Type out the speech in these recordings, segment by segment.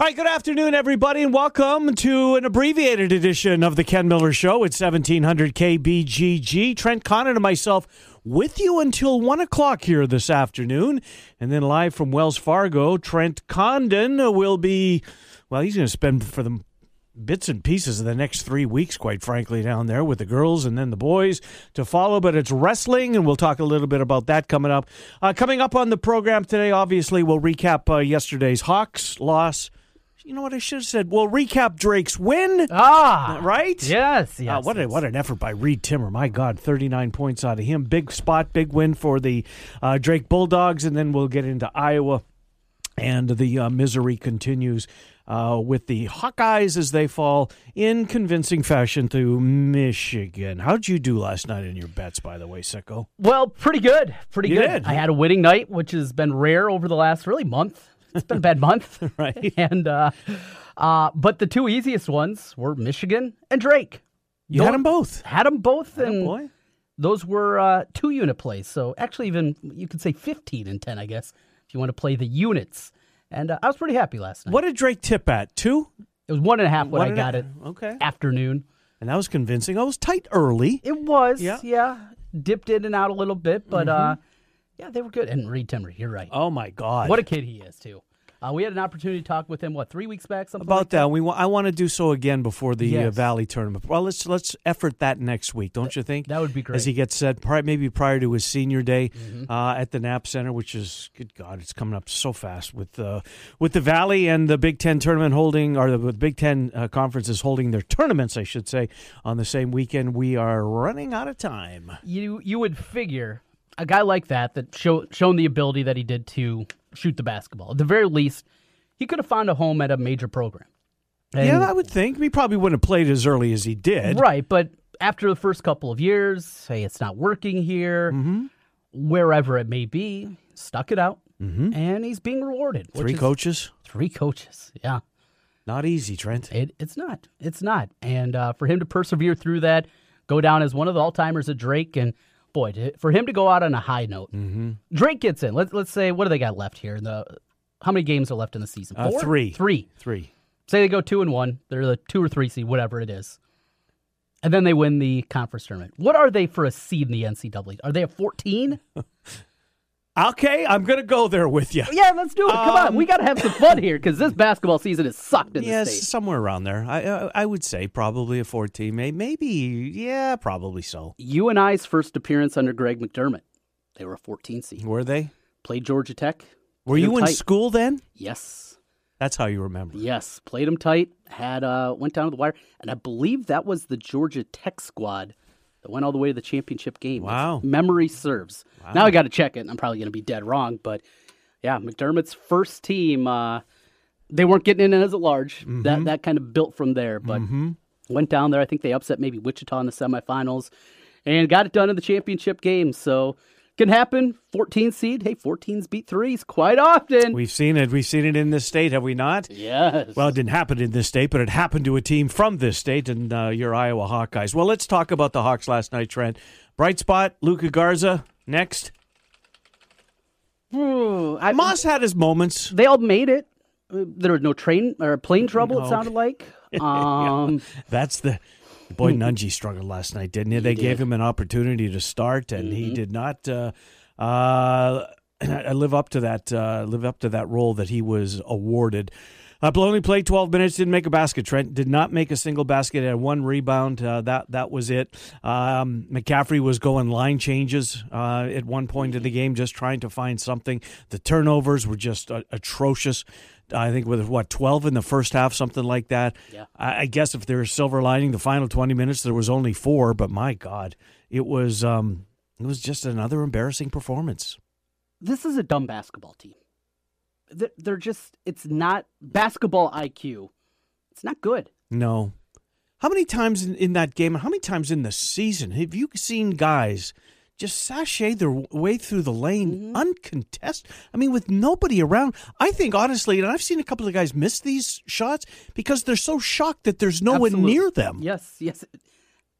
All right, good afternoon, everybody, and welcome to an abbreviated edition of the Ken Miller Show at 1700 KBGG. Trent Condon and myself with you until 1 o'clock here this afternoon. And then live from Wells Fargo, Trent Condon will be, well, he's going to spend for the bits and pieces of the next three weeks, quite frankly, down there with the girls and then the boys to follow. But it's wrestling, and we'll talk a little bit about that coming up. Uh, coming up on the program today, obviously, we'll recap uh, yesterday's Hawks loss. You know what I should have said? We'll recap Drake's win. Ah, right? Yes, Uh, yes. what a, what an effort by Reed Timmer! My God, thirty nine points out of him. Big spot, big win for the uh, Drake Bulldogs, and then we'll get into Iowa, and the uh, misery continues uh, with the Hawkeyes as they fall in convincing fashion to Michigan. How'd you do last night in your bets, by the way, Sicko? Well, pretty good. Pretty You good. did. I had a winning night, which has been rare over the last really month. It's been a bad month, Right? and uh, uh, but the two easiest ones were Michigan and Drake. You had them both. Had them both, Oh, and boy. those were uh, two unit plays. So actually, even you could say fifteen and ten, I guess, if you want to play the units. And uh, I was pretty happy last night. What did Drake tip at? Two? It was one and a half when I got a- it Okay. afternoon. And that was convincing. I was tight early. It was, Yeah. yeah. Dipped in and out a little bit, but uh, Mm-hmm. Yeah, they were good. And Reed Timmer, you're right. Oh, my God. What a kid he is too. Uh, we had an opportunity to talk with him. What three weeks back? Something about like that. We wa- I want to do so again before the uh, Valley tournament. Well, let's let's effort that next week, don't you think? That would be great. Mm-hmm. he gets set, pri- maybe prior to his senior day uh, at the Knapp Center, which is good God, it's coming up so fast with uh, with the Valley and the Big Ten tournament holding, or the Big Ten uh, conference is holding their tournaments, I should say, on the same weekend. We are running out of time. You you would figure a guy like that that show, shown the ability that he did to shoot the basketball. At the very least, he could have found a home at a major program. And- yeah, I would think he probably wouldn't have played as early as he did. right. But after the first couple of years, hey, it's not working here. Mm-hmm. Wherever it may be, stuck it out, and he's being rewarded. Mm-hmm. Three coaches, Three coaches. Yeah. not easy, Trent. It, it's not. It's not. And uh, for him to persevere through that, go down as one of the all timers at Drake, and boy, to, for him to go out on a high note, Mm-hmm. Drake gets in. Let's let's say what do they got left here? The how many games are left in the season? Uh, three. Three. Three. Say they go two and one. They're the two or three seed, whatever it is. And then they win the conference tournament. What are they for a seed in the NCAA? Are they a 14? Okay, I'm going to go there with you. Yeah, let's do it. Come on. We got to have some fun here because this basketball season is sucked in Yes, the state. somewhere around there. I I, I would say probably a 14, may- maybe yeah, probably so. You and I's first appearance under Greg McDermott. They were a 14 seed. Were they? Played Georgia Tech. Were you in tight. school then? Yes. That's how you remember. Yes. Played them tight. Had uh went down to the wire. And I believe that was the Georgia Tech squad that went all the way to the championship game. if Wow. memory serves. Now I gotta check it, and I'm probably gonna be dead wrong, but yeah, McDermott's first team, uh they weren't getting in as a large. Mm-hmm. That that kind of built from there, but went down there. I think they upset maybe Wichita in the semifinals and got it done in the championship game. So can happen. 14 seed. Hey, 14s beat threes quite often. We've seen it. We've seen it in this state, have we not? yes. Well, it didn't happen in this state, but it happened to a team from this state, and uh, your Iowa Hawkeyes. Well, let's talk about the Hawks last night, Trent. Bright spot, Luka Garza. Next, Ooh, I, Moss had his moments. they all made it. Uh, There was no train or plane trouble. It sounded like. Um, That's the boy Nunge struggled last night, didn't he? They gave him an opportunity to start, and he did not uh, uh, live up to that uh, live up to that role that he was awarded. Uh, only played 12 minutes, didn't make a basket. Trent did not make a single basket. Had one rebound. Uh, that that was it. Um, McCaffery was going line changes uh, at one point in the game, just trying to find something. The turnovers were just uh, atrocious. I think with what 12 in the first half, something like that. Yeah. I, I guess if there's silver lining, the final 20 minutes there was only four, but my God, it was um, it was just another embarrassing performance. this is a dumb basketball team. They're, they're just. It's not basketball IQ. It's not good. No. How many times in, in that game, and how many times in the season have you seen guys just sashay their way through the lane mm-hmm. uncontested? I mean, with nobody around. I think, honestly, and I've seen a couple of guys miss these shots because they're so shocked that there's no one near them. Yes, yes, it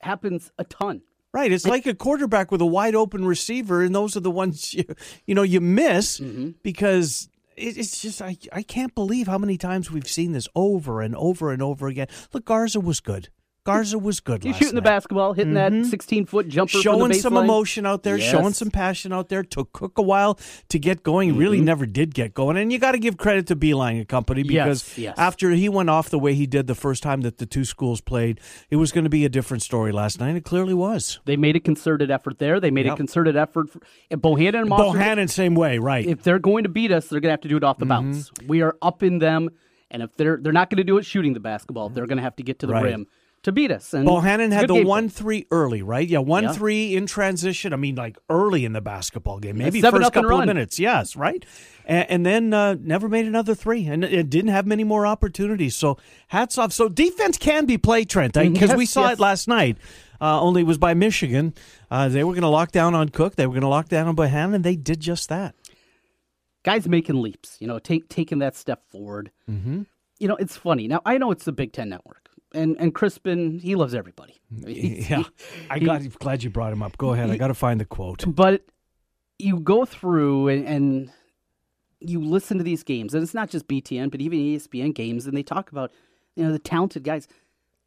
happens a ton. Right. It's like a quarterback with a wide open receiver, and those are the ones you, you know you miss mm-hmm. because it, it's just I I can't believe how many times we've seen this over and over and over again. Look, Garza was good. Garza was good. He's last shooting the basketball, hitting that 16 foot jumper, from showing the some emotion out there, showing some passion out there. Took Cook a while to get going. Mm-hmm. Really never did get going. And you got to give credit to Beilein and Company because Yes, yes. after he went off the way he did the first time that the two schools played, it was going to be a different story last night. It clearly was. They made a concerted effort there. They made Yep. a concerted effort. For, and Bohannon and Monster, Bohannon, same way, right? if they're going to beat us, they're going to have to do it off the Mm-hmm. bounce. We are up in them, and if they're they're not going to do it shooting the basketball, they're going to have to get to the Right. rim to beat us. And Bohannon had the one three early, right? Yeah, one Yeah. three in transition. I mean, like early in the basketball game, maybe seven first couple of minutes. Yes, right. And, and then uh, never made another three, and it didn't have many more opportunities. So hats off. So defense can be played, Trent, because Yes, we saw yes. it last night. Uh, only it was by Michigan. Uh, they were going to lock down on Cook. They were going to lock down on Bohannon, and they did just that. guys making leaps. You know, take taking that step forward. Mm-hmm. You know, it's funny. Now I know it's the Big Ten Network, and and Crispin he loves everybody. He's- Yeah, I got glad you brought him up. Go ahead. I got to find the quote. but you go through and, and you listen to these games, and it's not just BTN, but even ESPN games, and they talk about you know the talented guys.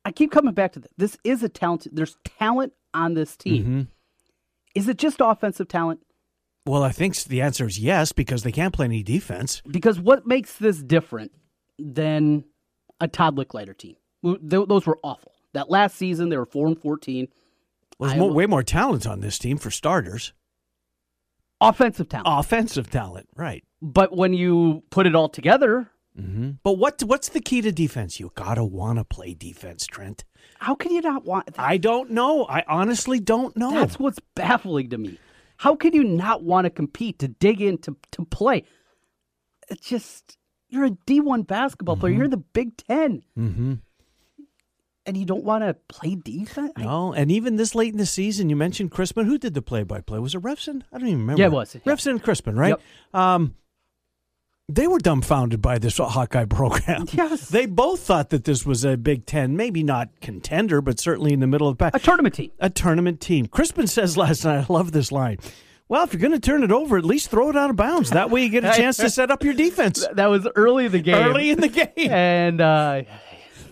I keep coming back to this. This is a talent. There's talent on this team. Mm-hmm. Is it just offensive talent? Well, I think the answer is yes because they can't play any defense. Because what makes this different than a Todd Lickliter team? Th- Those were awful. That last season, they were four and fourteen. Well, there's more, way more talent on this team for starters. Offensive talent. Offensive talent, right? But when you put it all together, Mm-hmm. But what what's the key to defense? You gotta want to play defense, Trent. how can you not want? That? I don't know. I honestly don't know. That's what's baffling to me. How can you not want to compete, to dig in, to, to play? It's just, you're a D1 basketball player. You're in the Big 10 mm-hmm. And you don't want to play defense? I- No, and even this late in the season, you mentioned Crispin. Who did the play-by-play? Was it Revsine? I don't even remember. Yeah, it was, yeah. Revsine and Crispin, right? Yep. Um, they were dumbfounded by this Hawkeye program. Yes. they both thought that this was a Big Ten, maybe not contender, but certainly in the middle of the pack. a tournament team. a tournament team. Crispin says last night, I love this line. Well, if you're going to turn it over, at least throw it out of bounds. That way you get a chance to set up your defense That was early in the game. early in the game. And uh,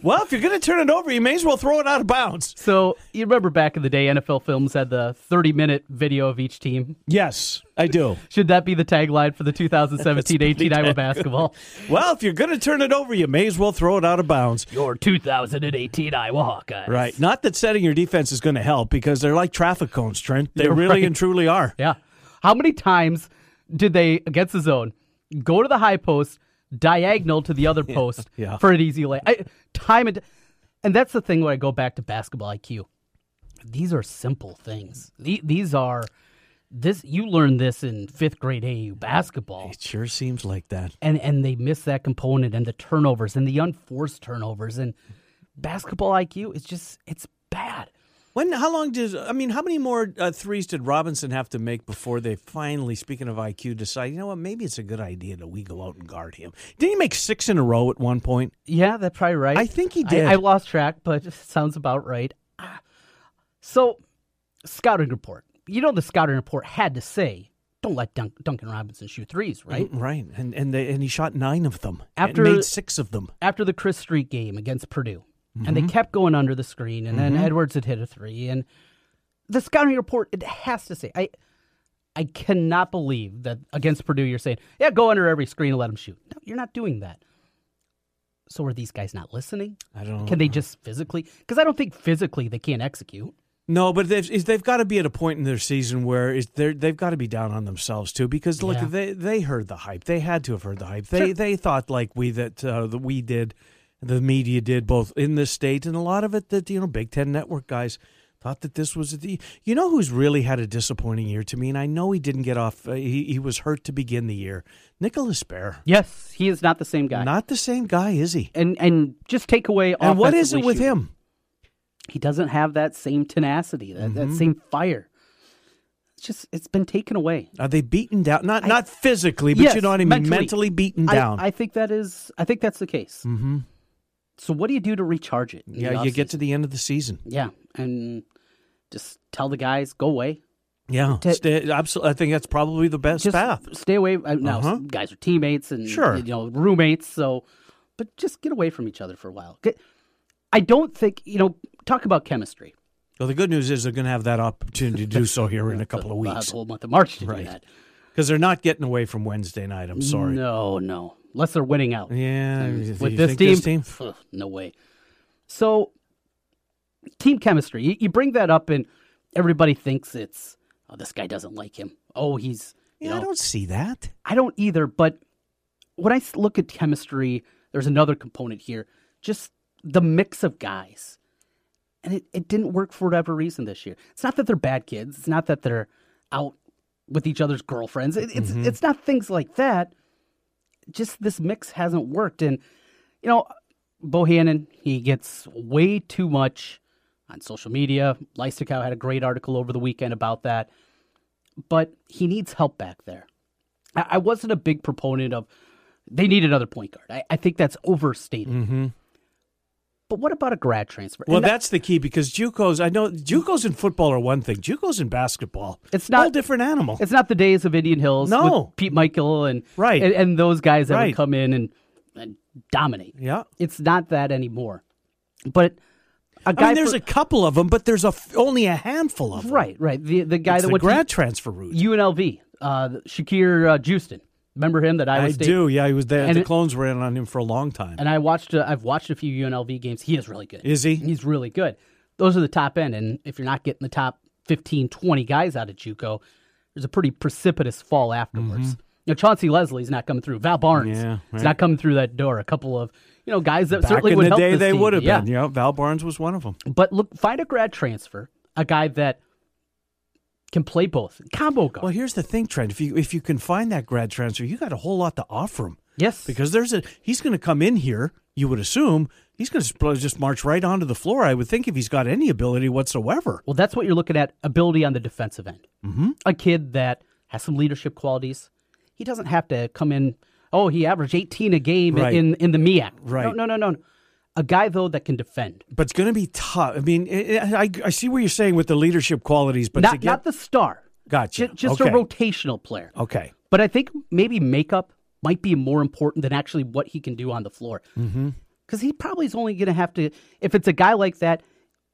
Well, if you're going to turn it over, you may as well throw it out of bounds. so you remember back in the day, NFL Films had the 30 minute video of each team. Yes, I do. Should that be the tagline for the 2017 18 Iowa basketball? Well, if you're going to turn it over, you may as well throw it out of bounds. Your 2018 Iowa Hawkeyes. Right. Not that setting your defense is going to help because they're like traffic cones, Trent. They You're really right. and truly are. Yeah. How many times did they against the zone go to the high post, diagonal to the other post yeah. for an easy lay? I, time it, and that's the thing when I go back to basketball IQ. These are simple things. These are this you learn this in fifth grade AU basketball, It sure seems like that. and and they miss that component and the turnovers and the unforced turnovers and basketball IQ. It's just it's bad. When? How long did? I mean, how many more uh, threes did Robinson have to make before they finally, speaking of IQ, decide? You know what? Maybe it's a good idea that we go out and guard him. Didn't he make six in a row at one point? Yeah, that's probably right. I think he did. I, I lost track, but it sounds about right. So, scouting report. You know, the scouting report had to say, "Don't let Dun- Duncan Robinson shoot threes, right?" Right, and and they, and he shot nine of them. After- and made six of them. After the Chris Street game against Purdue, and Mm-hmm. they kept going under the screen, and then Edwards had hit a three, and the scouting report it has to say, I. I cannot believe that against Purdue you're saying, yeah, go under every screen and let them shoot. No, you're not doing that. So are these guys not listening? I don't. Know. Can they just physically? Because I don't think physically they can't execute. No, but they've they've got to be at a point in their season where is they're they've got to be down on themselves too because look Yeah. they they heard the hype they had to have heard the hype they Sure. they thought like we that uh, that we did the media did both in this state and a lot of it that you know Big Ten Network guys thought that this was the you know who's really had a disappointing year to me and I know he didn't get off uh, he he was hurt to begin the year Nicholas Baer Yes, he is not the same guy. not the same guy is he and and just take away. and what is it with shooting. him He doesn't have that same tenacity, that, Mm-hmm. that same fire. It's just it's been taken away. are they beaten down not not physically but Yes, you know what I mean mentally. mentally beaten I- down I, think that is. I think that's the case. mm-hmm. So what do you do to recharge it? Yeah, you get to the end of the season. yeah, and just tell the guys go away. Yeah, To- stay, absolutely. I think that's probably the best Just path. stay away. Now, Uh-huh. guys are teammates and Sure. you know roommates, so but just get away from each other for a while. Get- I don't think you know. Talk about chemistry. Well, the good news is they're going to have that opportunity to do so here in a couple of We'll have weeks the whole month of March to Right. do that. because they're not getting away from Wednesday night. I'm sorry. No, no, unless they're winning out. Yeah, And with this team, team? ugh, no way. So, team chemistry. You, you bring that up, and everybody thinks it's oh, this guy doesn't like him. Oh, he's you Yeah, I don't see that. I don't either. But when I look at chemistry, there's another component here. Just the mix of guys, and it, it didn't work for whatever reason this year. It's not that they're bad kids. It's not that they're out with each other's girlfriends. It, it's mm-hmm. it's not things like that. Just this mix hasn't worked, and you know, Bohannon he gets way too much on social media. Leistikow had a great article over the weekend about that, but he needs help back there. I, I wasn't a big proponent of they need another point guard. I, I think that's overstated. Mm-hmm. But what about a grad transfer? Well, that- that's the key because JUCOs. I know JUCOs in football are one thing. JUCOs in basketball, It's not- whole different animal. It's not the days of Indian Hills No. with Pete Michael and Right. and, and those guys that Right. would come in and, and dominate. Yeah, It's not that anymore. But a I guy mean, there's for- a couple of them, but there's a f- only a handful of them. right, right. The the guy It's that the went grad transfer route. UNLV, uh, Shakur uh, Juiston. Remember him that Iowa I State? do. Yeah, he was there. And the it- clones were in on him for a long time. And I watched. Uh, I've watched a few UNLV games. He is really good. Is he? He's really good. Those are the top end. And if you're not getting the top 15, 20 guys out of JUCO, there's a pretty precipitous fall afterwards. You know, Chauncey Leslie's not coming through. Val Barnes Mm-hmm. Yeah, is not coming through that door. A couple of you know guys that Back certainly in would the help day, they team. would have yeah. been. Yeah, Val Barnes was one of them. But look, find a grad transfer, a guy that can play both combo guard. Well, here's the thing, Trent. If you if you can find that grad transfer, you got a whole lot to offer him yes, because there's a he's going to come in here. You would assume he's going to just march right onto the floor. I would think if he's got any ability whatsoever. Well, that's what you're looking at ability on the defensive end. Mm-hmm. A kid that has some leadership qualities. He doesn't have to come in. Oh, he averaged 18 a game Right. in in the MEAC. Right. No, no, no, no. A guy though that can defend. But it's going to be tough. I mean, I, I, see what you're saying with the leadership qualities, but to Not get not the star. gotcha. Ju- just okay. a rotational player. Okay. But I think maybe makeup might be more important than actually what he can do on the floor. Mm-hmm. Because he probably is only going to have to, if it's a guy like that,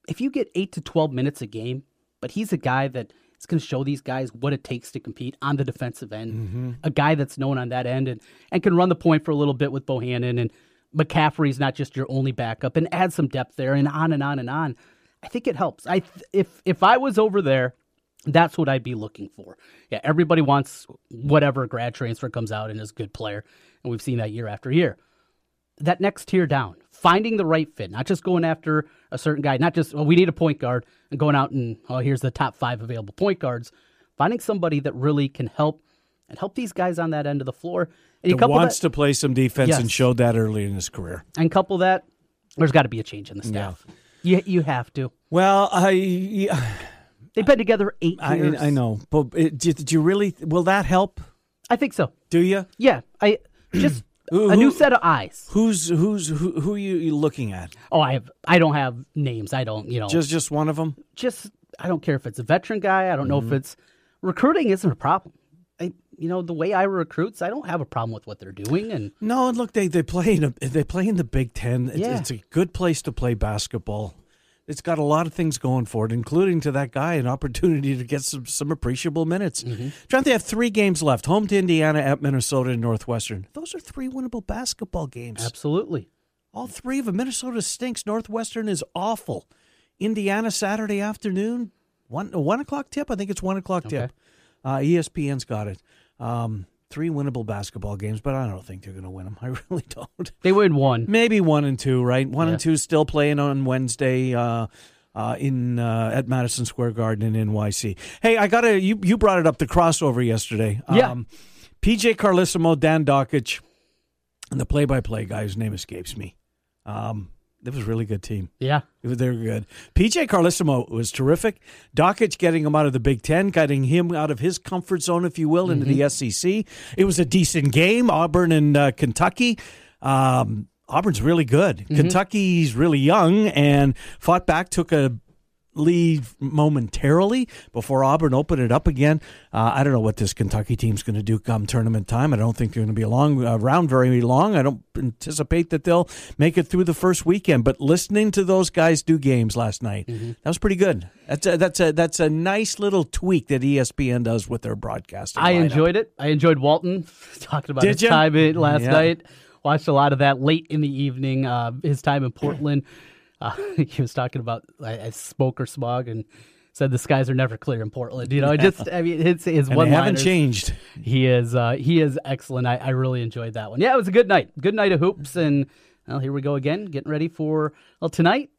if you get eight to 12 minutes a game, but he's a guy that is going to show these guys what it takes to compete on the defensive end, mm-hmm. a guy that's known on that end and, and can run the point for a little bit with Bohannon and McCaffery's not just your only backup and add some depth there and on and on and on. I think it helps. I th- if if I was over there, that's what I'd be looking for. Yeah, everybody wants whatever grad transfer comes out and is a good player, and we've seen that year after year. That next tier down, finding the right fit, not just going after a certain guy, not just well, we need a point guard and going out and oh, here's the top five available point guards. Finding somebody that really can help and help these guys on that end of the floor. And you couple wants that, to play some defense and Yes. showed that early in his career. and couple that, there's got to be a change in the staff. You you have to. Well, I They've been together eight I, years. I know, but it, did, you really? Will that help? I think so. Do you? Yeah, I just a new set of eyes. Who's who's who? Who are you looking at? Oh, I have. I don't have names. I don't. You know, just, Just one of them. Just I don't care if it's a veteran guy. I don't know Mm-hmm. if it's recruiting isn't a problem. You know, the way I recruits, I don't have a problem with what they're doing, and No, and look, they they play in a, they play in the Big Ten. It's, Yeah. it's a good place to play basketball. It's got a lot of things going for it, including to that guy an opportunity to get some some appreciable minutes. Mm-hmm. John, they have three games left: home to Indiana, at Minnesota, and Northwestern. Those are three winnable basketball games. absolutely. All three of them. Minnesota stinks. Northwestern is awful. Indiana Saturday afternoon, one one o'clock tip. I think it's one o'clock tip. Uh, ESPN's got it. Um, three winnable basketball games, but I don't think they're going to win them. I really don't. They win one. Maybe one and two, right? One Yeah. and two still playing on Wednesday. Uh, uh, in uh, at Madison Square Garden in NYC. Hey, I got to you. You brought it up the crossover yesterday. Yeah. Um, PJ Carlesimo, Dan Dakich, and the play-by-play guy whose name escapes me. Um, it was a really good team. Yeah, was- They were good. PJ Carlesimo was terrific. Dakich getting him out of the Big Ten, getting him out of his comfort zone, if you will, into the SEC. It was a decent game. Auburn and uh, Kentucky. Um, Auburn's really good. Kentucky's really young and fought back, took a leave momentarily before Auburn open it up again. Uh, I don't know what this Kentucky team's going to do come tournament time. I don't think they're going to be long, uh, around very long. I don't anticipate that they'll make it through the first weekend. But listening to those guys do games last night, mm-hmm. that was pretty good. That's a, that's a that's a nice little tweak that ESPN does with their broadcasting. I lineup. enjoyed it. I enjoyed Walton talking about Did his you? time last yeah. night. Watched a lot of that late in the evening. Uh, his time in Portland. Uh, he was talking about uh, smoke or smog and said the skies are never clear in Portland. You know, it just I mean it's his one haven't changed. He is uh, he is excellent. I, I really enjoyed that one. Yeah, it was a good night. Good night of hoops and well, here we go again, getting ready for well tonight.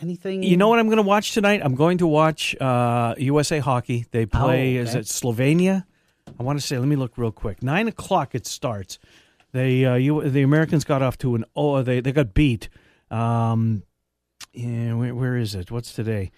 Anything? You know what I'm going to watch tonight? I'm going to watch uh, USA Hockey. They play. Oh, okay. Is it Slovenia? I want to say. Let me look real quick. Nine o'clock it starts. They uh, you, the Americans got off to an oh they they got beat. Um, yeah, where, where is it? What's today?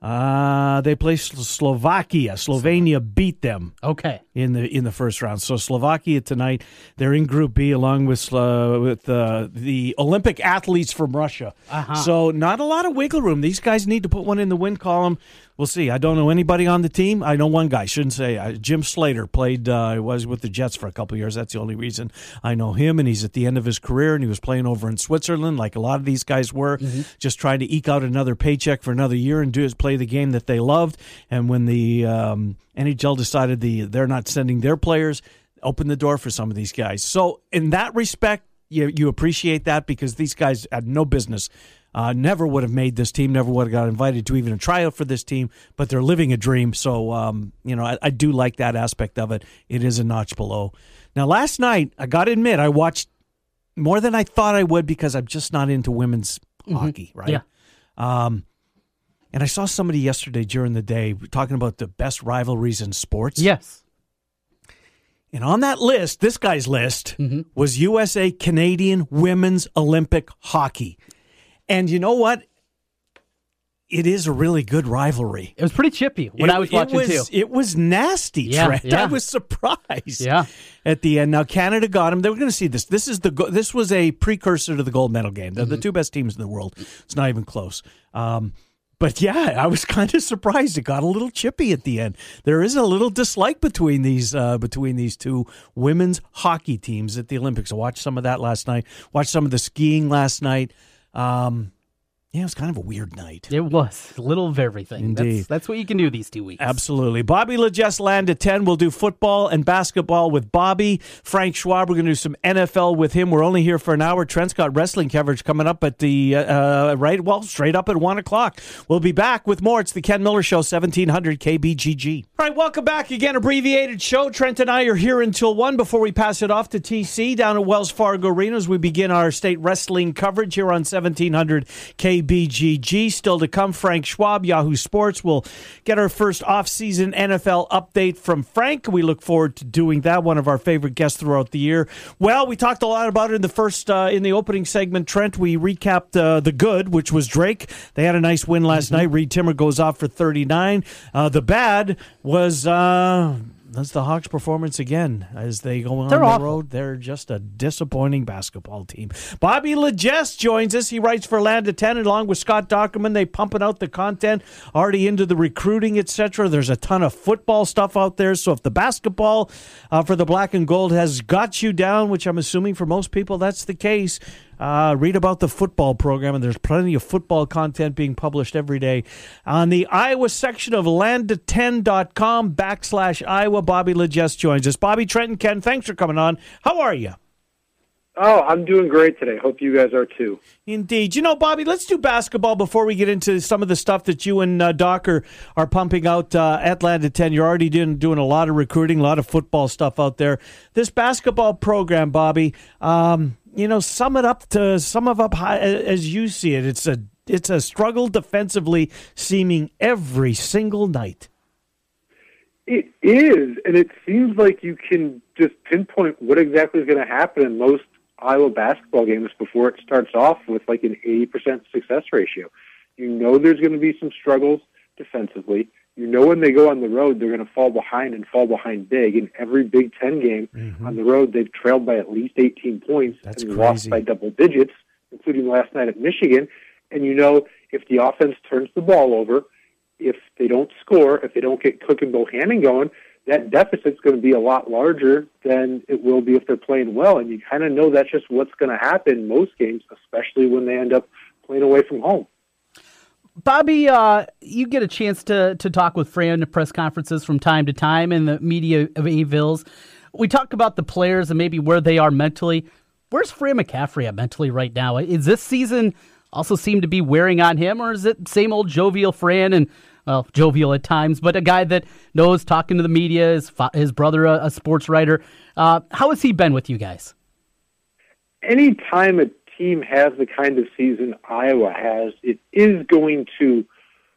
Uh, they play Slovakia. Slovenia beat them. Okay. In the in the first round. So Slovakia tonight, they're in Group B along with uh, with uh, the Olympic athletes from Russia. Uh-huh. So not a lot of wiggle room. These guys need to put one in the win column we'll see. I don't know anybody on the team. I know one guy. Shouldn't say uh, Jim Slater played. Uh, was with the Jets for a couple years. That's the only reason I know him. And he's at the end of his career, and he was playing over in Switzerland, like a lot of these guys were, mm-hmm. just trying to eke out another paycheck for another year and do is play the game that they loved. And when the um, NHL decided the they're not sending their players, opened the door for some of these guys. So in that respect, you you appreciate that because these guys had no business uh, never would have made this team, never would have got invited to even a tryout for this team, but they're living a dream. So, um, you know, I, I, do like that aspect of it. It is a notch below. Now, last night, I got to admit, I watched more than I thought I would because I'm just not into women's mm-hmm. hockey, right? Yeah. Um, and I saw somebody yesterday during the day talking about the best rivalries in sports. Yes. And on that list, this guy's list mm-hmm. was USA Canadian Women's Olympic Hockey. And you know what? It is a really good rivalry. It was pretty chippy when it, I was watching it was, too. It was nasty, yeah, Trent. Yeah. I was surprised. Yeah. At the end, now Canada got them. They were going to see this. This is the this was a precursor to the gold medal game. They're mm-hmm. the two best teams in the world. It's not even close. Um, but yeah, I was kind of surprised. It got a little chippy at the end. There is a little dislike between these uh, between these two women's hockey teams at the Olympics. I watched some of that last night. Watched some of the skiing last night. Um, yeah, it was kind of a weird night. It was a little of everything. Indeed, that's, that's what you can do these two weeks. Absolutely. Bobby La Gesse land at ten. We'll do football and basketball with Bobby. Frank Schwab. We're going to do some NFL with him. We're only here for an hour. Trent's got wrestling coverage coming up at the uh, uh, right. Well, straight up at one o'clock. We'll be back with more. It's the Ken Miller Show, seventeen hundred KBGG. All right, welcome back again. Abbreviated show. Trent and I are here until one before we pass it off to TC down at Wells Fargo Arena as we begin our state wrestling coverage here on seventeen hundred KBGG. BGG. Still to come, Frank Schwab, Yahoo Sports. will get our first off-season NFL update from Frank. We look forward to doing that. One of our favorite guests throughout the year. Well, we talked a lot about it in the first uh, in the opening segment. Trent, we recapped uh, the good, which was Drake. They had a nice win last mm-hmm. night. Reed Timmer goes off for 39. Uh, the bad was uh, that's the Hawks' performance again as they go on They're the awful. road. They're just a disappointing basketball team. Bobby La Gesse joins us. He writes for Land of Ten along with Scott Dochterman. They pumping out the content already into the recruiting, etc. There's a ton of football stuff out there. So if the basketball uh, for the black and gold has got you down, which I'm assuming for most people that's the case, uh, read about the football program, and there's plenty of football content being published every day on the Iowa section of land10.com backslash Iowa. Bobby La Gesse joins us. Bobby Trenton, Ken, thanks for coming on. How are you? Oh, I'm doing great today. Hope you guys are too. Indeed. You know, Bobby, let's do basketball before we get into some of the stuff that you and uh, Doc are, are pumping out uh, at Land of 10. You're already doing, doing a lot of recruiting, a lot of football stuff out there. This basketball program, Bobby, um, you know, sum it up to sum of up high, as you see it. It's a it's a struggle defensively, seeming every single night. It is, and it seems like you can just pinpoint what exactly is going to happen in most Iowa basketball games before it starts off with like an 80% success ratio. You know there's going to be some struggles defensively you know when they go on the road, they're going to fall behind and fall behind big. In every Big Ten game mm-hmm. on the road, they've trailed by at least 18 points That's and crazy. lost by double digits, including last night at Michigan. And you know if the offense turns the ball over if they don't score, if they don't get Cook and Bohannon going, that deficit's going to be a lot larger than it will be if they're playing well. And you kind of know that's just what's going to happen most games, especially when they end up playing away from home. Bobby, uh, you get a chance to to talk with Fran at press conferences from time to time in the media of Avilles. We talk about the players and maybe where they are mentally. Where's Fran McCaffery at mentally right now? Is this season also seem to be wearing on him, or is it same old jovial Fran and well, jovial at times, but a guy that knows talking to the media, his, his brother, a, a sports writer. Uh, how has he been with you guys? Anytime a team has the kind of season Iowa has, it is going to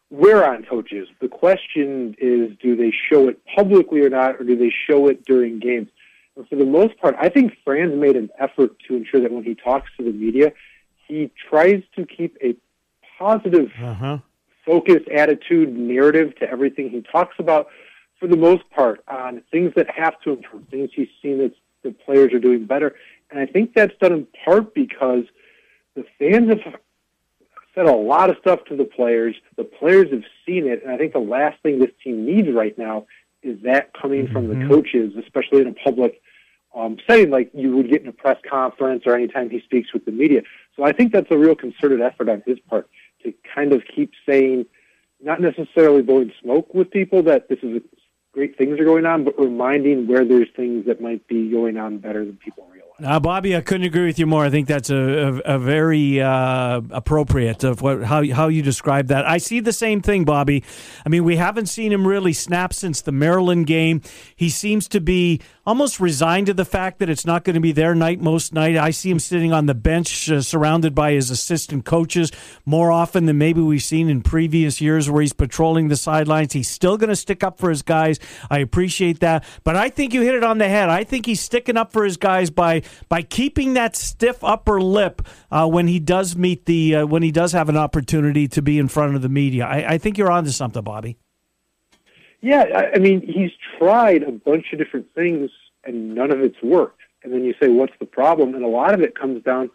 wear on coaches. The question is, do they show it publicly or not, or do they show it during games? And for the most part, I think Fran's made an effort to ensure that when he talks to the media, he tries to keep a positive uh-huh focused attitude, narrative to everything he talks about, for the most part, on things that have to improve, things he's seen that the players are doing better. And I think that's done in part because the fans have said a lot of stuff to the players. The players have seen it, and I think the last thing this team needs right now is that coming mm-hmm. from the mm-hmm. coaches, especially in a public um, setting like you would get in a press conference or anytime he speaks with the media. So I think that's a real concerted effort on his part to kind of keep saying, not necessarily blowing smoke with people that this is great things are going on, but reminding where there's things that might be going on better than people realize. Uh, Bobby, I couldn't agree with you more. I think that's a, a, a very uh, appropriate of what how how you describe that. I see the same thing, Bobby. I mean, we haven't seen him really snap since the Maryland game. He seems to be almost resigned to the fact that it's not going to be their night most night. I see him sitting on the bench, uh, surrounded by his assistant coaches more often than maybe we've seen in previous years, where he's patrolling the sidelines. He's still going to stick up for his guys. I appreciate that, but I think you hit it on the head. I think he's sticking up for his guys by by keeping that stiff upper lip uh, when he does meet the uh, when he does have an opportunity to be in front of the media. I, I think you're onto something, Bobby. Yeah, I mean, he's tried a bunch of different things and none of it's worked. And then you say, what's the problem? And a lot of it comes down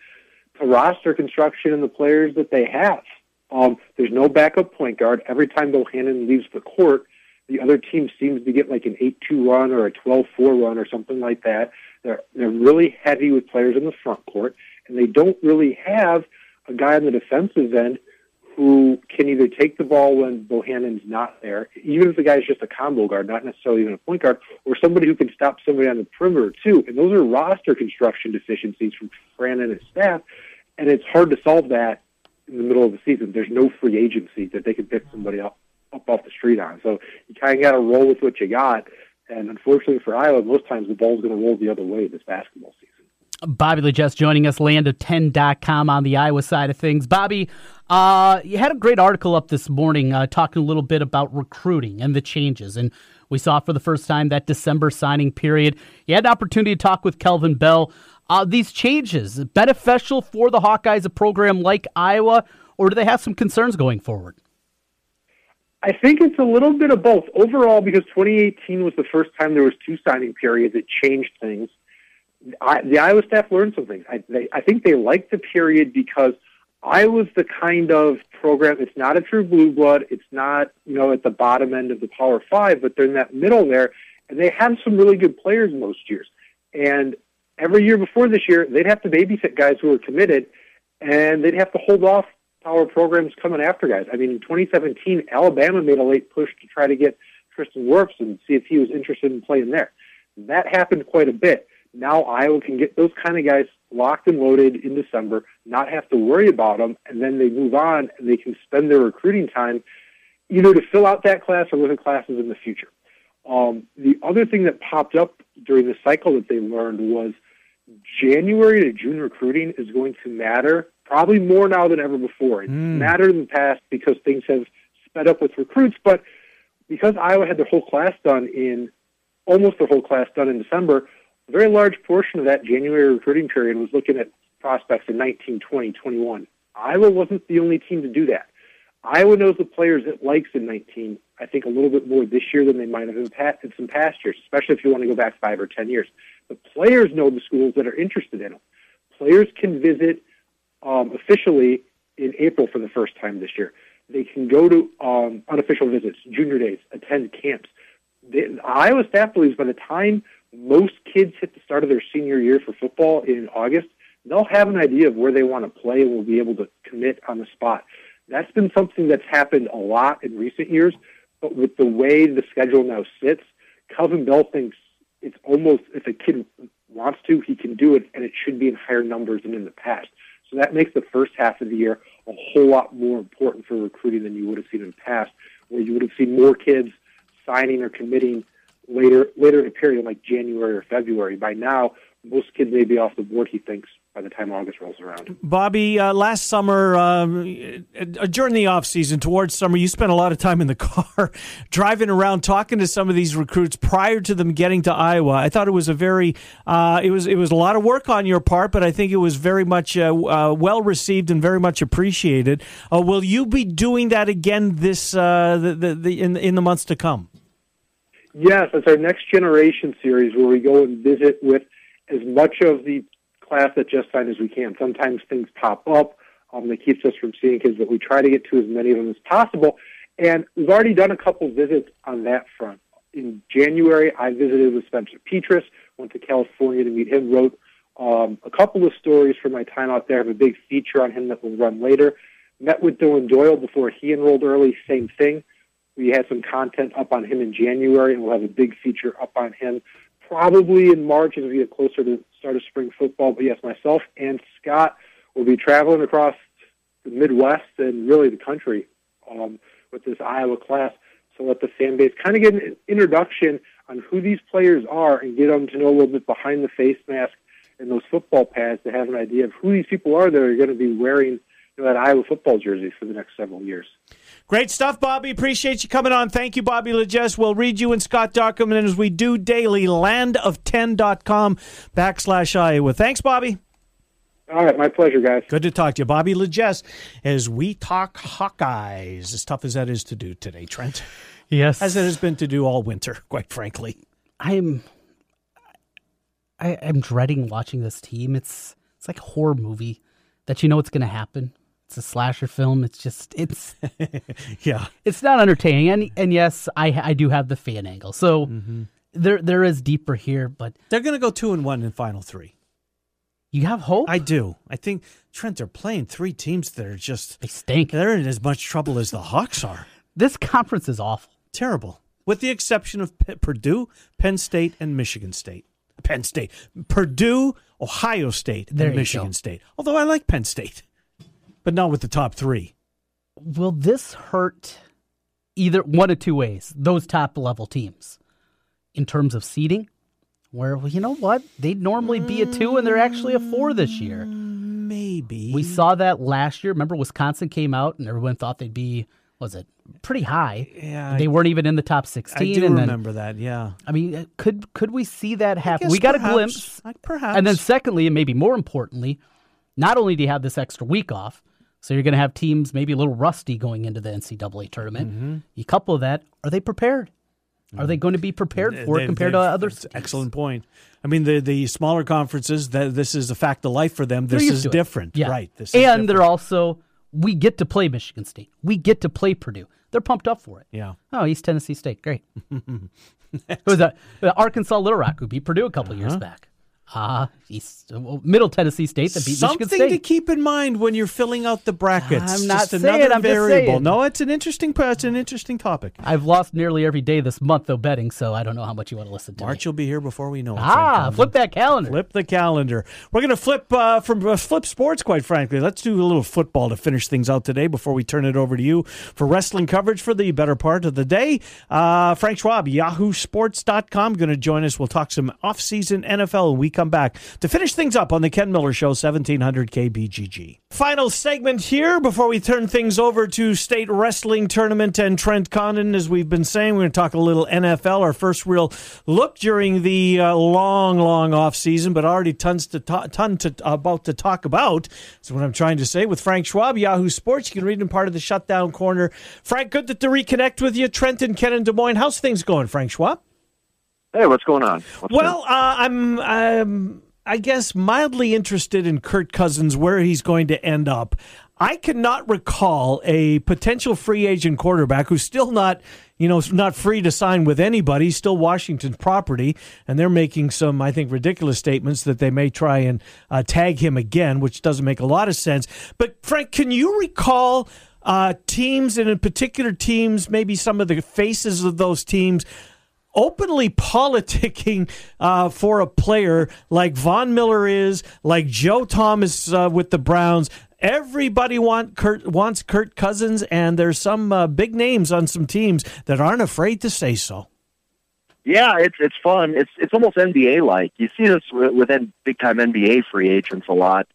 to roster construction and the players that they have. Um, there's no backup point guard. Every time Bohannon leaves the court, the other team seems to get like an 8-2 run or a 12-4 run or something like that. They're they're really heavy with players in the front court, and they don't really have a guy on the defensive end who can either take the ball when Bohannon's not there, even if the guy's just a combo guard, not necessarily even a point guard, or somebody who can stop somebody on the perimeter too. And those are roster construction deficiencies from Fran and his staff, and it's hard to solve that in the middle of the season. There's no free agency that they can pick somebody up up off the street on. So you kind of got to roll with what you got. And unfortunately for Iowa, most times the ball's going to roll the other way this basketball season. Bobby La Gesse joining us, land10.com on the Iowa side of things. Bobby, uh, you had a great article up this morning uh, talking a little bit about recruiting and the changes. And we saw for the first time that December signing period. You had an opportunity to talk with Kelvin Bell. Uh, these changes, beneficial for the Hawkeyes, a program like Iowa, or do they have some concerns going forward? I think it's a little bit of both. Overall, because 2018 was the first time there was two signing periods, it changed things. I, the Iowa staff learned some things. I, they, I think they liked the period because Iowa's the kind of program. It's not a true blue blood. It's not you know at the bottom end of the Power Five, but they're in that middle there, and they have some really good players most years. And every year before this year, they'd have to babysit guys who were committed, and they'd have to hold off power programs coming after guys. I mean, in 2017, Alabama made a late push to try to get Tristan Wirfs and see if he was interested in playing there. That happened quite a bit. Now Iowa can get those kind of guys locked and loaded in December, not have to worry about them, and then they move on and they can spend their recruiting time either to fill out that class or look at classes in the future. Um, the other thing that popped up during the cycle that they learned was January to June recruiting is going to matter probably more now than ever before. It mm. mattered in the past because things have sped up with recruits, but because Iowa had their whole class done in almost their whole class done in December, a very large portion of that January recruiting period was looking at prospects in 19, 20, 21. Iowa wasn't the only team to do that. Iowa knows the players it likes in 19, I think a little bit more this year than they might have in, past, in some past years, especially if you want to go back five or 10 years. The players know the schools that are interested in them. Players can visit um, officially in April for the first time this year. They can go to um, unofficial visits, junior days, attend camps. The, Iowa staff believes by the time most kids hit the start of their senior year for football in August, they'll have an idea of where they want to play and will be able to commit on the spot. That's been something that's happened a lot in recent years, but with the way the schedule now sits, Kelvin Bell thinks it's almost if a kid wants to, he can do it, and it should be in higher numbers than in the past. So that makes the first half of the year a whole lot more important for recruiting than you would have seen in the past, where you would have seen more kids signing or committing later later in the period, like January or February. By now, most kids may be off the board. He thinks by the time August rolls around. Bobby, uh, last summer, um, uh, during the off season, towards summer, you spent a lot of time in the car driving around talking to some of these recruits prior to them getting to Iowa. I thought it was a very, uh, it was it was a lot of work on your part, but I think it was very much uh, uh well received and very much appreciated. Uh, will you be doing that again this the, the, the, in in the months to come? Yes, it's our next generation series where we go and visit with as much of the class that just signed as we can. Sometimes things pop up um, that keeps us from seeing kids, but we try to get to as many of them as possible. And we've already done a couple visits on that front. In January, I visited with Spencer Petras, went to California to meet him, wrote um, a couple of stories from my time out there. I have a big feature on him that will run later. Met with Dillon Doyle before he enrolled early, same thing. We had some content up on him in January, and we'll have a big feature up on him probably in March as we get closer to start of spring football. But yes, myself and Scott will be traveling across the Midwest and really the country um, with this Iowa class. So let the fan base kind of get an introduction on who these players are and get them to know a little bit behind the face mask and those football pads to have an idea of who these people are that are going to be wearing you know, that Iowa football jersey for the next several years. Great stuff, Bobby. Appreciate you coming on. Thank you, Bobby Lejeune. We'll read you and Scott Darkham, and as we do daily, landof10.com backslash Iowa. Thanks, Bobby. All right, my pleasure, guys. Good to talk to you. Bobby Lejeune, as we talk Hawkeyes, as tough as that is to do today, Trent. Yes. As it has been to do all winter, quite frankly. I'm I, I'm dreading watching this team. It's it's like a horror movie that you know what's going to happen. It's a slasher film. It's just it's yeah. It's not entertaining, and and yes, I I do have the fan angle, so mm-hmm. there there is deeper here, but they're going to go two and one in final three. You have hope. I do. I think Trent. They're playing three teams that are just they stink. They're in as much trouble as the Hawks are. This conference is awful. Terrible, with the exception of P- Purdue, Penn State, and Michigan State. Penn State, Purdue, Ohio State, there and Michigan go. State. Although I like Penn State but not with the top three. Will this hurt either one of two ways? Those top level teams in terms of seeding, where well, you know what they'd normally be a two and they're actually a four this year. Mm, maybe we saw that last year. Remember, Wisconsin came out and everyone thought they'd be was it pretty high? Yeah, they I, weren't even in the top sixteen. I do and remember that. Yeah, I mean, uh, could could we see that happen? We got perhaps, a glimpse, uh, perhaps. And then, secondly, and maybe more importantly, not only do you have this extra week off, so you're going to have teams maybe a little rusty going into the NCAA tournament. Mm-hmm. You couple that, are they prepared? Are they going to be prepared for they, it compared to others? Excellent point. I mean, the the smaller conferences, that this is a fact of life for them. This is different, yeah. right? This and different. they're also we get to play Michigan State. We get to play Purdue. They're pumped up for it. Yeah. Oh, East Tennessee State, great. Who was that? Arkansas Little Rock who beat Purdue a couple uh-huh. years back. Ah, East, Middle Tennessee State that beat Something Michigan State. to keep in mind when you're filling out the brackets. I'm not just saying. Another I'm variable. just saying. No, it's an interesting. It's an interesting topic. I've lost nearly every day this month though betting, so I don't know how much you want to listen to. March me. will be here before we know it. Ah, flip that calendar. Flip the calendar. We're going to flip uh, from uh, flip sports. Quite frankly, let's do a little football to finish things out today before we turn it over to you for wrestling coverage for the better part of the day. Uh, Frank Schwab, yahoo YahooSports.com, going to join us. We'll talk some off-season NFL when we come back to finish things up on the Ken Miller Show, 1700 KBGG. Final segment here before we turn things over to State Wrestling Tournament and Trent Condon. As we've been saying, we're going to talk a little NFL, our first real look during the uh, long, long off season, but already tons to ta- ton to about to talk about. That's what I'm trying to say with Frank Schwab, Yahoo Sports. You can read him part of the Shutdown Corner. Frank, good to reconnect with you. Trent and Ken in Des Moines. How's things going, Frank Schwab? Hey, what's going on? What's well, uh, I'm, I'm I guess, mildly interested in Kirk Cousins, where he's going to end up. I cannot recall a potential free agent quarterback who's still not, you know, not free to sign with anybody, still Washington property, and they're making some, I think, ridiculous statements that they may try and uh, tag him again, which doesn't make a lot of sense. But Frank, can you recall uh, teams, and in particular teams, maybe some of the faces of those teams? Openly politicking uh, for a player like Von Miller is, like Joe Thomas uh, with the Browns. Everybody want Kurt, wants Kirk Cousins, and there's some uh, big names on some teams that aren't afraid to say so. Yeah, it's it's fun. It's it's almost NBA like. You see this with big time NBA free agents a lot,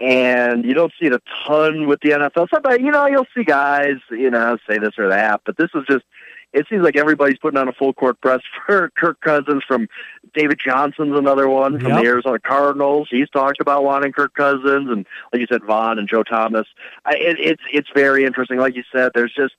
and you don't see it a ton with the NFL. Sometimes you know you'll see guys you know say this or that, but this is just it seems like everybody's putting on a full court press for Kirk Cousins. From David Johnson's another one from yep. the Arizona Cardinals. He's talked about wanting Kirk Cousins, and like you said, Von and Joe Thomas. I, it, it's it's very interesting. Like you said, there's just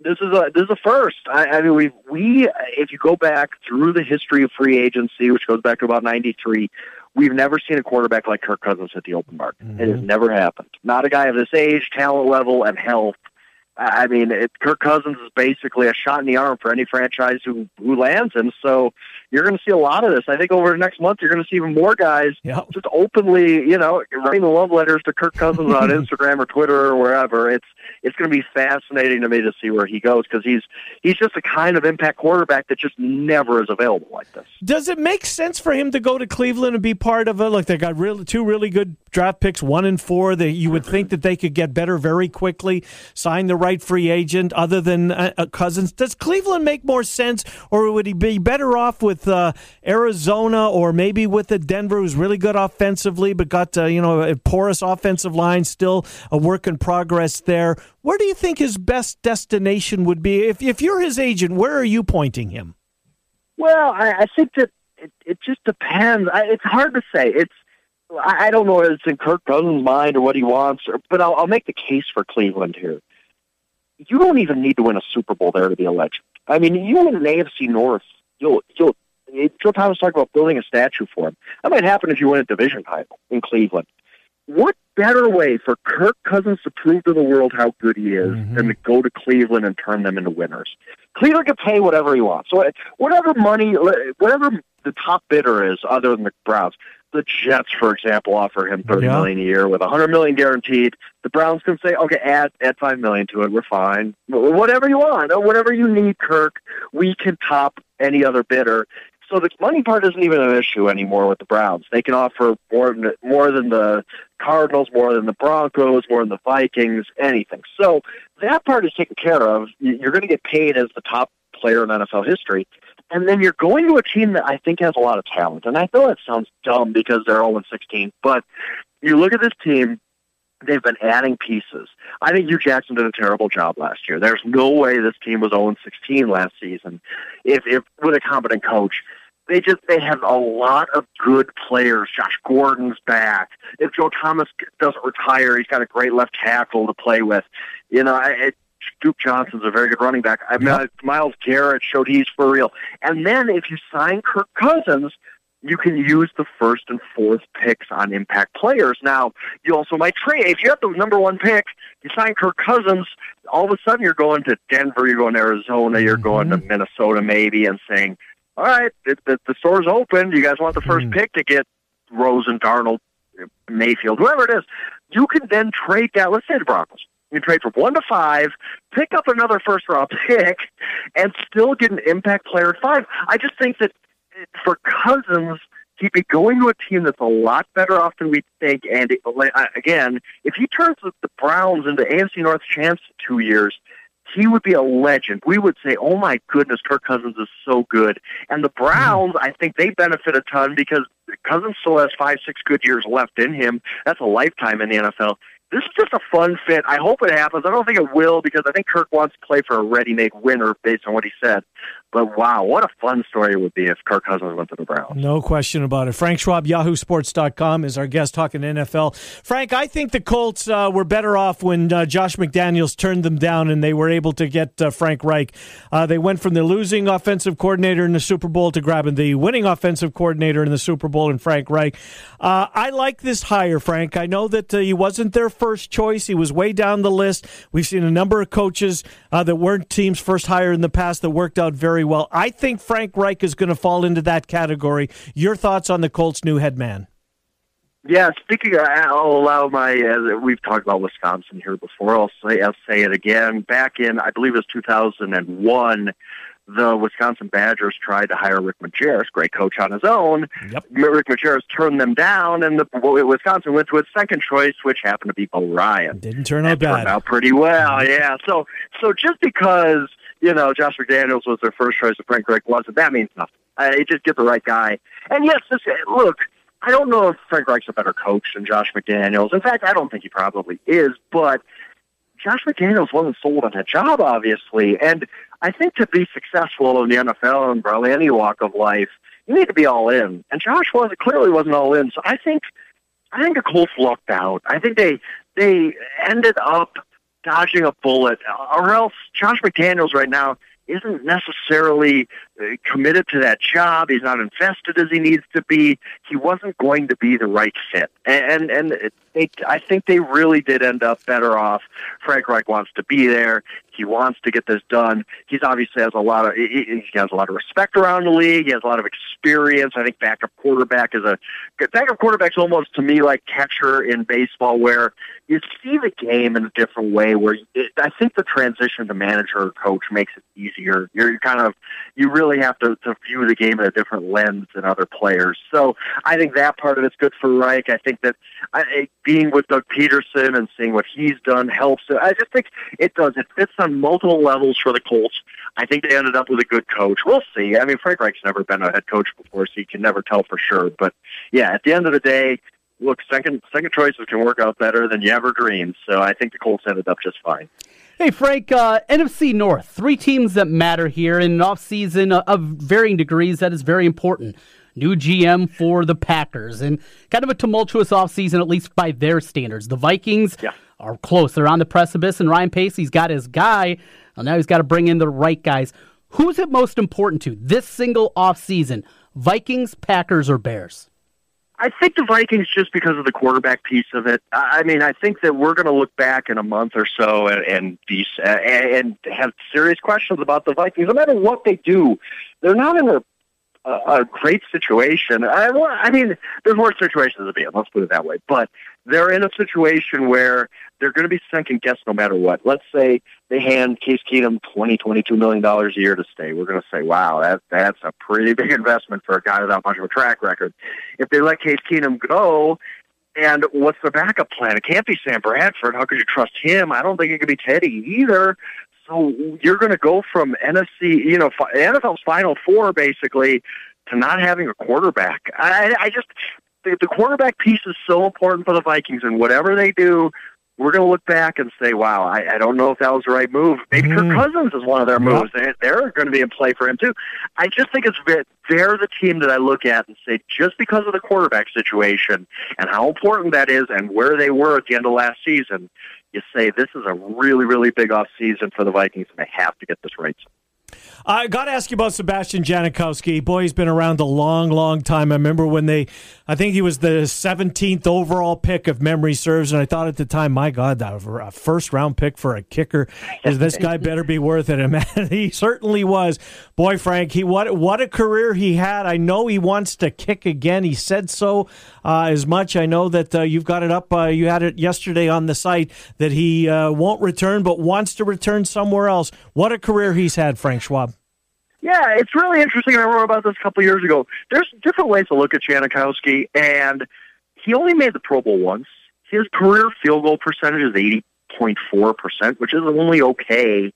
this is a this is a first. I, I mean, we we if you go back through the history of free agency, which goes back to about '93, we've never seen a quarterback like Kirk Cousins at the open market. Mm-hmm. It has mm-hmm. never happened. Not a guy of this age, talent level, and health I mean, it, Kirk Cousins is basically a shot in the arm for any franchise who who lands him. So you're going to see a lot of this. I think over the next month, you're going to see even more guys yep. just openly, you know, writing the love letters to Kirk Cousins on Instagram or Twitter or wherever. It's it's going to be fascinating to me to see where he goes because he's he's just a kind of impact quarterback that just never is available like this. Does it make sense for him to go to Cleveland and be part of it? Look, they got two really good draft picks, one and four. That you would think that they could get better very quickly, sign the right free agent other than uh, uh Cousins. Does Cleveland make more sense, or would he be better off with uh, Arizona or maybe with the Denver, who's really good offensively but got uh, you know a porous offensive line, still a work in progress there? Where do you think his best destination would be? If, if you're his agent, where are you pointing him? Well, I, I think that it, it just depends. I, it's hard to say. It's I don't know if it's in Kirk Cousins' mind or what he wants, or, but I'll, I'll make the case for Cleveland here. You don't even need to win a Super Bowl there to be legend. I mean, you win an AFC North, you'll you'll. Joe Thomas talked about building a statue for him. That might happen if you win a division title in Cleveland what better way for Kirk Cousins to prove to the world how good he is mm-hmm. than to go to Cleveland and turn them into winners? Cleveland can pay whatever he wants. So whatever money, whatever the top bidder is, other than the Browns, the Jets, for example, offer him thirty yeah. million a year with a hundred million guaranteed. The Browns can say, "Okay, add add five million to it. We're fine. Whatever you want, whatever you need, Kirk. We can top any other bidder." So the money part isn't even an issue anymore with the Browns. They can offer more than, more than the Cardinals, more than the Broncos, more than the Vikings, anything. So that part is taken care of. You're going to get paid as the top player in NFL history. And then you're going to a team that I think has a lot of talent. And I know it sounds dumb because they're 0 16, but you look at this team, they've been adding pieces. I think Hue Jackson did a terrible job last year. There's no way this team was 0 16 last season if, if with a competent coach they just they have a lot of good players. Josh Gordon's back. If Joe Thomas doesn't retire, he's got a great left tackle to play with. You know, I, it, Duke Johnson's a very good running back. I mean, yep. Myles Garrett showed he's for real. And then if you sign Kirk Cousins, you can use the first and fourth picks on impact players. Now, you also might trade. If you have the number one pick, you sign Kirk Cousins, all of a sudden you're going to Denver, you're going to Arizona, you're mm-hmm. going to Minnesota maybe, and saying, all right, the, the, the store's open. You guys want the first mm. pick to get Rosen, Darnold, Mayfield, whoever it is. You can then trade that. Let's say the Broncos. You trade from one to five, pick up another first round pick, and still get an impact player at five. I just think that for Cousins, he'd be going to a team that's a lot better off than we think. And again, if he turns the Browns into AFC North champs two years, he would be a legend. We would say, "Oh my goodness, Kirk Cousins is so good." And the Browns, I think they benefit a ton because Cousins still has five, six good years left in him. That's a lifetime in the NFL. This is just a fun fit. I hope it happens. I don't think it will because I think Kirk wants to play for a ready-made winner based on what he said. but wow, what a fun story it would be if Kirk Cousins went to the Browns. No question about it. Frank Schwab, YahooSports.com is our guest talking NFL. Frank, I think the Colts uh, were better off when uh, Josh McDaniels turned them down and they were able to get uh, Frank Reich. Uh, they went from the losing offensive coordinator in the Super Bowl to grabbing the winning offensive coordinator in the Super Bowl in Frank Reich. Uh, I like this hire, Frank. I know that uh, he wasn't their first choice. He was way down the list. We've seen a number of coaches that weren't teams' first hire in the past that worked out very well. I think Frank Reich is going to fall into that category. Your thoughts on the Colts' new head man? Yeah, speaking, of, I'll allow my. Uh, we've talked about Wisconsin here before. I'll say, I'll say it again. Back in, I believe it was 2001, the Wisconsin Badgers tried to hire Rick Majerus, great coach on his own. Yep. Rick Majerus turned them down, and the Wisconsin went to its second choice, which happened to be Bo Ryan. Didn't turn out bad. Turned out pretty well, yeah. So, so just because you know Josh McDaniels was their first choice, and Frank Reich wasn't, that means nothing. I just get the right guy. And yes, this, look, I don't know if Frank Reich's a better coach than Josh McDaniels. In fact, I don't think he probably is, but Josh McDaniels wasn't sold on that job, obviously. And I think to be successful in the NFL and probably any walk of life, you need to be all in. And Josh was clearly wasn't all in. So I think I think the Colts lucked out. I think they they ended up dodging a bullet, or else Josh McDaniels right now isn't necessarily uh, committed to that job. He's not invested as he needs to be. He wasn't going to be the right fit, and and and they, I think they really did end up better off. Frank Reich wants to be there. He wants to get this done. He's obviously has a lot of he has a lot of respect around the league. He has a lot of experience. I think backup quarterback is a backup quarterback's almost to me like catcher in baseball, where you see the game in a different way. Where it, I think the transition to manager or coach makes it easier. You're kind of you really have to, to view the game in a different lens than other players. So I think that part of it's good for Reich. I think that I, being with Doug Pederson and seeing what he's done helps. I just think it does. It fits on multiple levels for the Colts. I think they ended up with a good coach. We'll see. I mean, Frank Reich's never been a head coach before, so you can never tell for sure. But yeah, at the end of the day, look, second second choices can work out better than you ever dreamed. So I think the Colts ended up just fine. Hey, Frank, uh, NFC North, three teams that matter here in an offseason of varying degrees. That is very important. New GM for the Packers and kind of a tumultuous offseason, at least by their standards. The Vikings yeah. are close. They're on the precipice, and Ryan Pace's got his guy. Well, now he's got to bring in the right guys. Who's it most important to this single offseason? Vikings, Packers, or Bears? I think the Vikings just because of the quarterback piece of it. I mean, I think that we're going to look back in a month or so and and, be, and have serious questions about the Vikings. No matter what they do, they're not in a a, great situation. I, I mean, there's more situations to be in. Let's put it that way. But they're in a situation where they're going to be second guessed no matter what. Let's say they hand Case Keenum twenty, twenty-two million dollars a year to stay. We're going to say, wow, that that's a pretty big investment for a guy without much of a track record. If they let Case Keenum go, and what's the backup plan? It can't be Sam Bradford. How could you trust him? I don't think it could be Teddy either. So you're going to go from NFC, you know, NFL's Final Four basically to not having a quarterback. I, I just the, the quarterback piece is so important for the Vikings, and whatever they do, we're going to look back and say, "Wow, I, I don't know if that was the right move." Maybe mm. Kirk Cousins is one of their moves. They, they're going to be in play for him too. I just think it's they're the team that I look at and say, just because of the quarterback situation and how important that is, and where they were at the end of last season, you say this is a really, really big off season for the Vikings, and they have to get this right. I got to ask you about Sebastian Janikowski. Boy, he's been around a long, long time. I remember when they, I think he was the 17th overall pick, if memory serves. And I thought at the time, my God, that a first round pick for a kicker. Is this guy better be worth it? And he certainly was. Boy, Frank, he what what a career he had. I know he wants to kick again. He said so uh, as much. I know that uh, you've got it up. Uh, you had it yesterday on the site that he uh, won't return, but wants to return somewhere else. What a career he's had, Frank Schwab. Yeah, it's really interesting. I wrote about this a couple years ago. There's different ways to look at Janikowski, and he only made the Pro Bowl once. His career field goal percentage is 80.4%, which is only okay.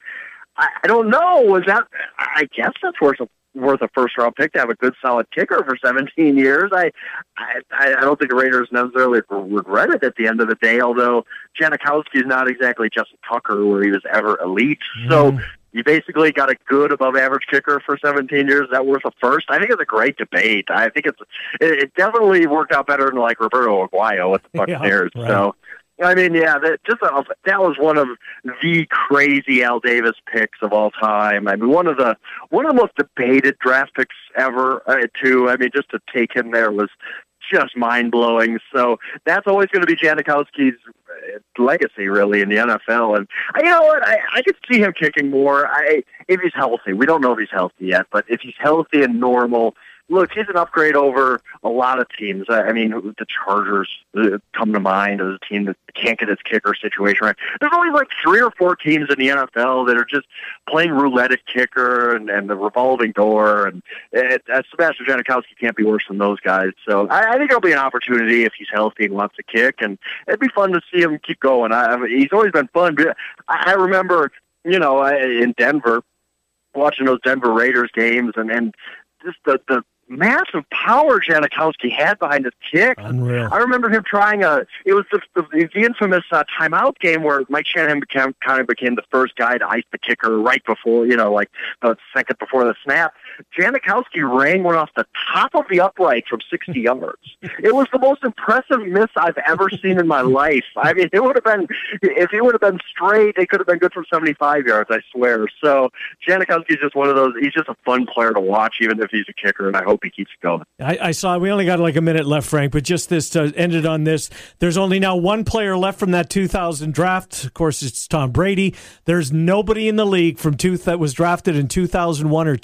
I, I don't know. Was that? I guess that's worth a worth a first round pick to have a good solid kicker for 17 years. I I, I don't think the Raiders necessarily regret it at the end of the day. Although Janikowski is not exactly Justin Tucker, where he was ever elite. Mm. So You basically got a good above average kicker for 17 years. Is that worth a first? I think it's a great debate. I think it's it, it definitely worked out better than like Roberto Aguayo with the Buccaneers. Yeah, right. So. I mean, yeah, that just a, that was one of the crazy Al Davis picks of all time. I mean, one of the one of the most debated draft picks ever. Uh, too. I mean, just to take him there was just mind blowing. So that's always going to be Janikowski's uh, legacy, really, in the NFL. And uh, you know what? I, I could see him kicking more. I if he's healthy. We don't know if he's healthy yet, but if he's healthy and normal, look, he's an upgrade over a lot of teams. I mean, the Chargers uh, come to mind as a team that can't get its kicker situation right. There's only like three or four teams in the NFL that are just playing roulette at kicker and, and the revolving door. And it, uh, Sebastian Janikowski can't be worse than those guys. So I, I think it'll be an opportunity if he's healthy and wants to kick. And it'd be fun to see him keep going. I, I mean, he's always been fun. But I, I remember, you know, I, in Denver, watching those Denver Raiders games and, and just the, the massive power Janikowski had behind his kick. Unreal. I remember him trying a. It was the the, the infamous uh, timeout game where Mike Shanahan became kind of became the first guy to ice the kicker right before you know, like the second before the snap. Janikowski rang one off the top of the upright from 60 yards. It was the most impressive miss I've ever seen in my life. I mean, it would have been if it would have been straight, it could have been good from 75 yards. I swear. So Janikowski's just one of those. He's just a fun player to watch, even if he's a kicker, and I hope he keeps going. I, I saw we only got like a minute left, Frank, but just this to ended on this. There's only now one player left from that 2000 draft. Of course, it's Tom Brady. There's nobody in the league from two that was drafted in 2001 or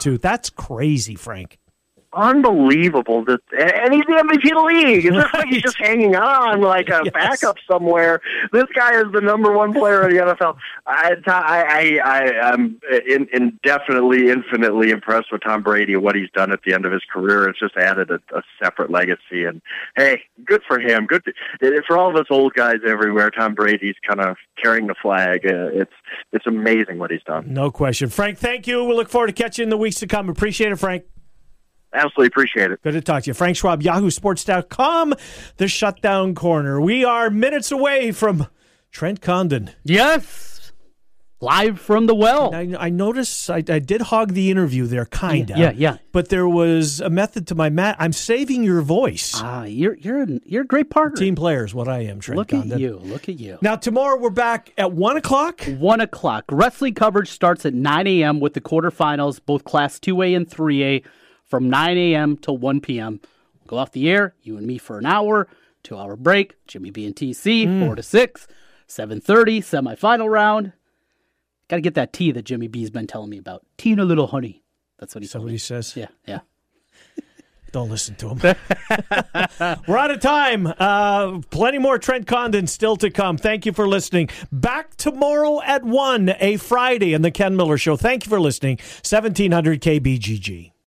2002. That's crazy, Frank. Unbelievable that and he's the MVP of the league. It's just like he's just hanging on like a Yes. backup somewhere. This guy is the number one player in the NFL. I I I, I am in, indefinitely, infinitely impressed with Tom Brady and what he's done at the end of his career. It's just added a, a separate legacy. And hey, good for him. Good to, for all of us old guys everywhere. Tom Brady's kind of carrying the flag. Uh, it's it's amazing what he's done. No question. Frank, thank you. We look forward to catching you in the weeks to come. Appreciate it, Frank. Absolutely appreciate it. Good to talk to you. Frank Schwab, yahoosports.com, the shutdown corner. We are minutes away from Trent Condon. Yes. Live from the well. I, I noticed I, I did hog the interview there, kind of. Yeah, yeah. But there was a method to my mat. I'm saving your voice. Ah, you're you're a, you're a great partner. Team players, what I am, Trent Look Condon. at you. Look at you. Now, tomorrow we're back at 1 o'clock. One o'clock. Wrestling coverage starts at 9 a.m. with the quarterfinals, both Class 2A and 3A, from 9 a.m. till 1 p.m. Go off the air, you and me for an hour, two hour break. Jimmy B and TC, four to six, 7:30 semifinal round. Got to get that tea that Jimmy B's been telling me about. Tea and a little honey. That's what he what he says? Yeah, yeah. Don't listen to him. We're out of time. Uh, plenty more Trent Condon still to come. Thank you for listening. Back tomorrow at 1, a Friday, in the Ken Miller Show. Thank you for listening. 1700 KBGG.